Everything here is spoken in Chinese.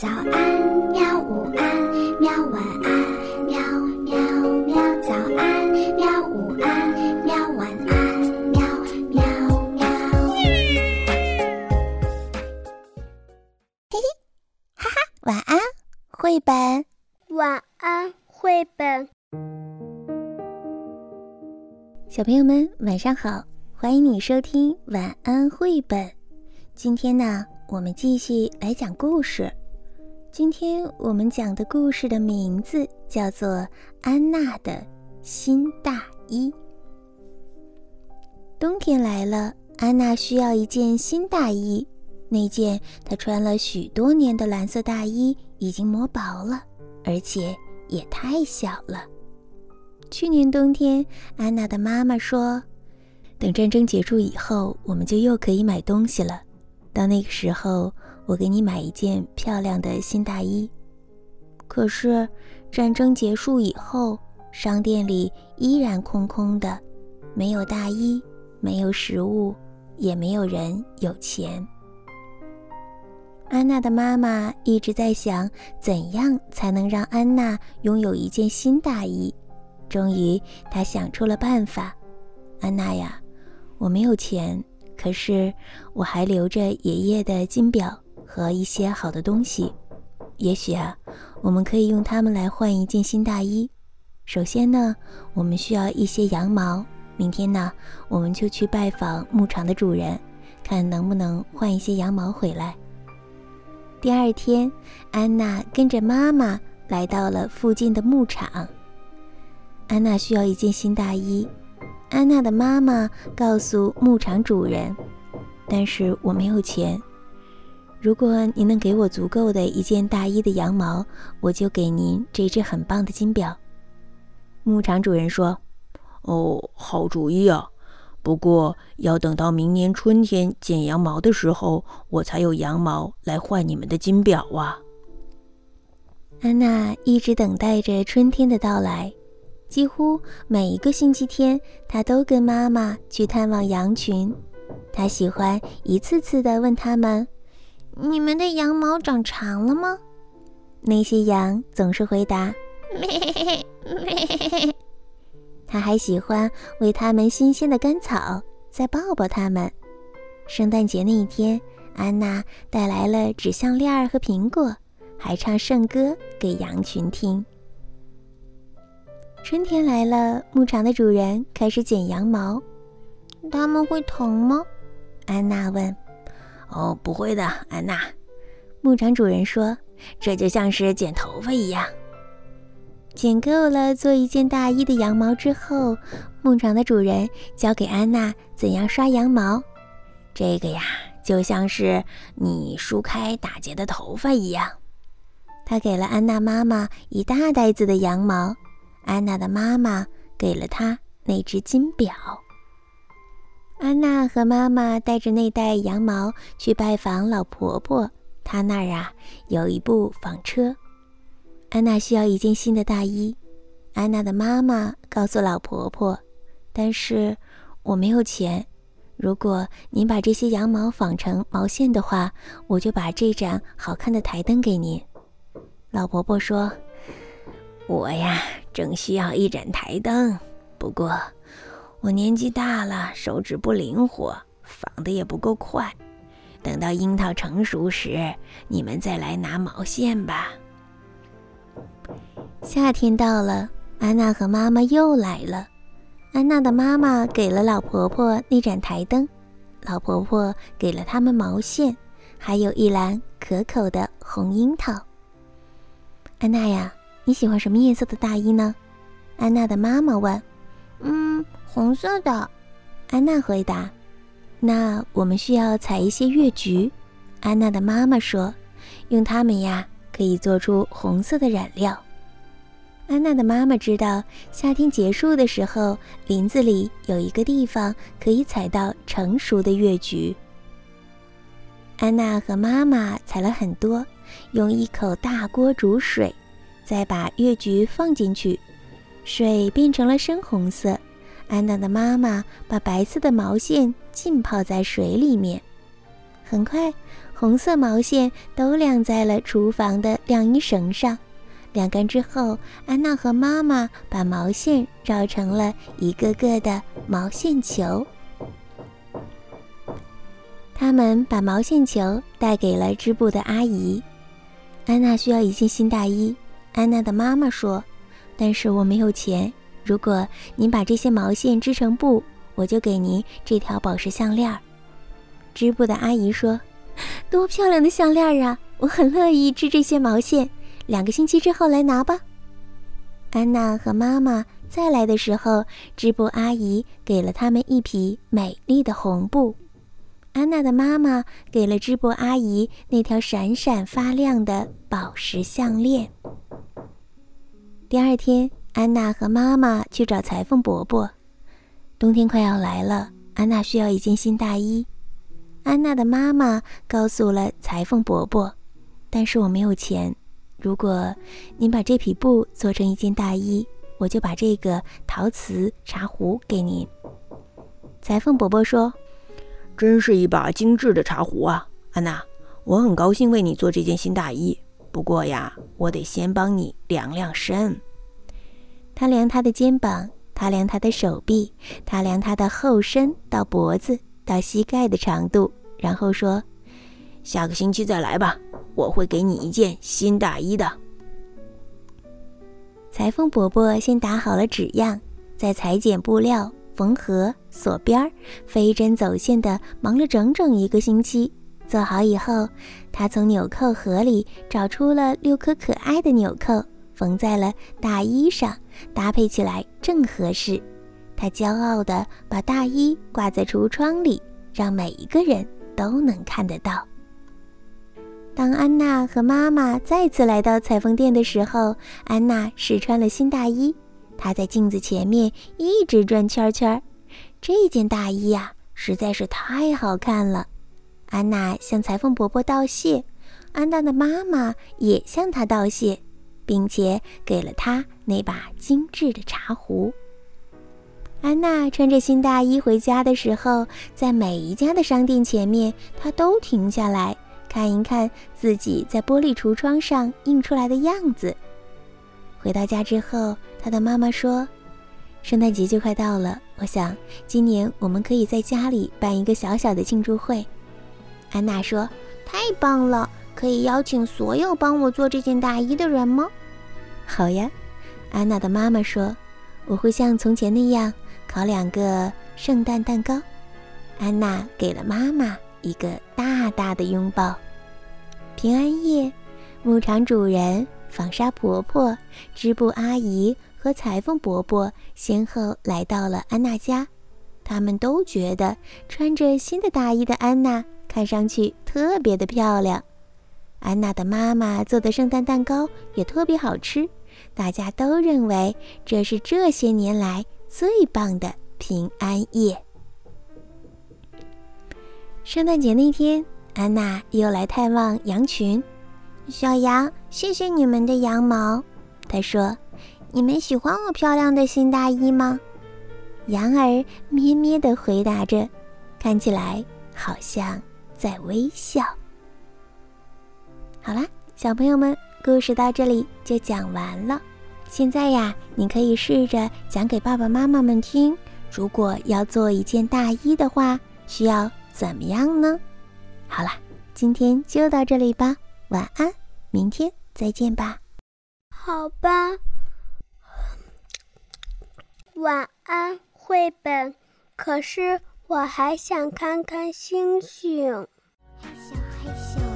早安，喵！午安，喵！晚安，喵喵喵！早安，喵！午安，喵！晚安，喵喵喵！嘿嘿，哈哈，晚安，绘本。晚安，绘本。小朋友们，晚上好！欢迎你收听晚安绘本。今天呢，我们继续来讲故事。今天我们讲的故事的名字叫做《安娜的新大衣》。冬天来了，安娜需要一件新大衣。那件她穿了许多年的蓝色大衣已经磨薄了，而且也太小了。去年冬天，安娜的妈妈说：“等战争结束以后，我们就又可以买东西了。到那个时候。”我给你买一件漂亮的新大衣。可是，战争结束以后，商店里依然空空的，没有大衣，没有食物，也没有人有钱。安娜的妈妈一直在想，怎样才能让安娜拥有一件新大衣。终于，她想出了办法：“安娜呀，我没有钱，可是我还留着爷爷的金表。”和一些好的东西，也许啊，我们可以用它们来换一件新大衣。首先呢，我们需要一些羊毛。明天呢，我们就去拜访牧场的主人，看能不能换一些羊毛回来。第二天，安娜跟着妈妈来到了附近的牧场。安娜需要一件新大衣。安娜的妈妈告诉牧场主人：“但是我没有钱。”如果您能给我足够的一件大衣的羊毛，我就给您这只很棒的金表。牧场主人说：“哦，好主意啊！不过要等到明年春天剪羊毛的时候，我才有羊毛来换你们的金表啊。”安娜一直等待着春天的到来，几乎每一个星期天，她都跟妈妈去探望羊群。她喜欢一次次地问他们。你们的羊毛长长了吗？那些羊总是回答：“咩咩。”他还喜欢喂它们新鲜的干草，再抱抱它们。圣诞节那一天，安娜带来了纸项链和苹果，还唱圣歌给羊群听。春天来了，牧场的主人开始剪羊毛。他们会疼吗？安娜问。哦，不会的，安娜。牧场主人说：“这就像是剪头发一样。”剪够了做一件大衣的羊毛之后，牧场的主人教给安娜怎样刷羊毛。这个呀，就像是你梳开打结的头发一样。他给了安娜妈妈一大袋子的羊毛，安娜的妈妈给了她那只金表。安娜和妈妈带着那袋羊毛去拜访老婆婆，她那儿啊有一部纺车。安娜需要一件新的大衣。安娜的妈妈告诉老婆婆：“但是我没有钱。如果您把这些羊毛纺成毛线的话，我就把这盏好看的台灯给您。”老婆婆说：“我呀，正需要一盏台灯，不过……”我年纪大了，手指不灵活，纺的也不够快。等到樱桃成熟时，你们再来拿毛线吧。夏天到了，安娜和妈妈又来了。安娜的妈妈给了老婆婆那盏台灯，老婆婆给了他们毛线，还有一篮可口的红樱桃。安娜呀，你喜欢什么颜色的大衣呢？安娜的妈妈问。嗯。红色的，安娜回答。那我们需要采一些月菊。安娜的妈妈说：“用它们呀，可以做出红色的染料。”安娜的妈妈知道，夏天结束的时候，林子里有一个地方可以采到成熟的月菊。安娜和妈妈采了很多，用一口大锅煮水，再把月菊放进去，水变成了深红色。安娜的妈妈把白色的毛线浸泡在水里面，很快，红色毛线都晾在了厨房的晾衣绳上。晾干之后，安娜和妈妈把毛线绕成了一个个的毛线球。他们把毛线球带给了织布的阿姨。安娜需要一件新大衣。安娜的妈妈说：“但是我没有钱。如果您把这些毛线织成布，我就给您这条宝石项链。”织布的阿姨说：“多漂亮的项链啊！我很乐意织这些毛线。两个星期之后来拿吧。”安娜和妈妈再来的时候，织布阿姨给了他们一匹美丽的红布。安娜的妈妈给了织布阿姨那条闪闪发亮的宝石项链。第二天，安娜和妈妈去找裁缝伯伯。冬天快要来了，安娜需要一件新大衣。安娜的妈妈告诉了裁缝伯伯：“但是我没有钱。如果您把这匹布做成一件大衣，我就把这个陶瓷茶壶给您。”裁缝伯伯说。真是一把精致的茶壶啊，安娜！我很高兴为你做这件新大衣。不过呀，我得先帮你量量身。他量他的肩膀，他量他的手臂，他量他的后身到脖子到膝盖的长度，然后说：“下个星期再来吧，我会给你一件新大衣的。”裁缝伯伯先打好了纸样，再裁剪布料。缝合、锁边儿、飞针走线的，忙了整整一个星期。做好以后，他从纽扣盒里找出了六颗可爱的纽扣，缝在了大衣上，搭配起来正合适。他骄傲地把大衣挂在橱窗里，让每一个人都能看得到。当安娜和妈妈再次来到裁缝店的时候，安娜试穿了新大衣。她在镜子前面一直转圈圈，这件大衣呀实在是太好看了。安娜向裁缝伯伯道谢，安娜的妈妈也向她道谢，并且给了她那把精致的茶壶。安娜穿着新大衣回家的时候，在每一家的商店前面，她都停下来看一看自己在玻璃橱窗上印出来的样子。回到家之后，她的妈妈说：“圣诞节就快到了，我想今年我们可以在家里办一个小小的庆祝会。”安娜说：“太棒了，可以邀请所有帮我做这件大衣的人吗？”“好呀。”安娜的妈妈说：“我会像从前那样烤两个圣诞蛋糕。”安娜给了妈妈一个大大的拥抱。平安夜，牧场主人。纺纱婆婆、织布阿姨和裁缝伯伯先后来到了安娜家，他们都觉得穿着新的大衣的安娜看上去特别的漂亮。安娜的妈妈做的圣诞蛋糕也特别好吃，大家都认为这是这些年来最棒的平安夜。圣诞节那天，安娜又来探望羊群。小羊，谢谢你们的羊毛。她说：“你们喜欢我漂亮的新大衣吗？”羊儿咩咩地回答着，看起来好像在微笑。好啦，小朋友们，故事到这里就讲完了。现在呀，你可以试着讲给爸爸妈妈们听。如果要做一件大衣的话，需要怎么样呢？好啦，今天就到这里吧。晚安，明天再见吧。好吧，晚安，绘本。可是我还想看看星星。害羞害羞。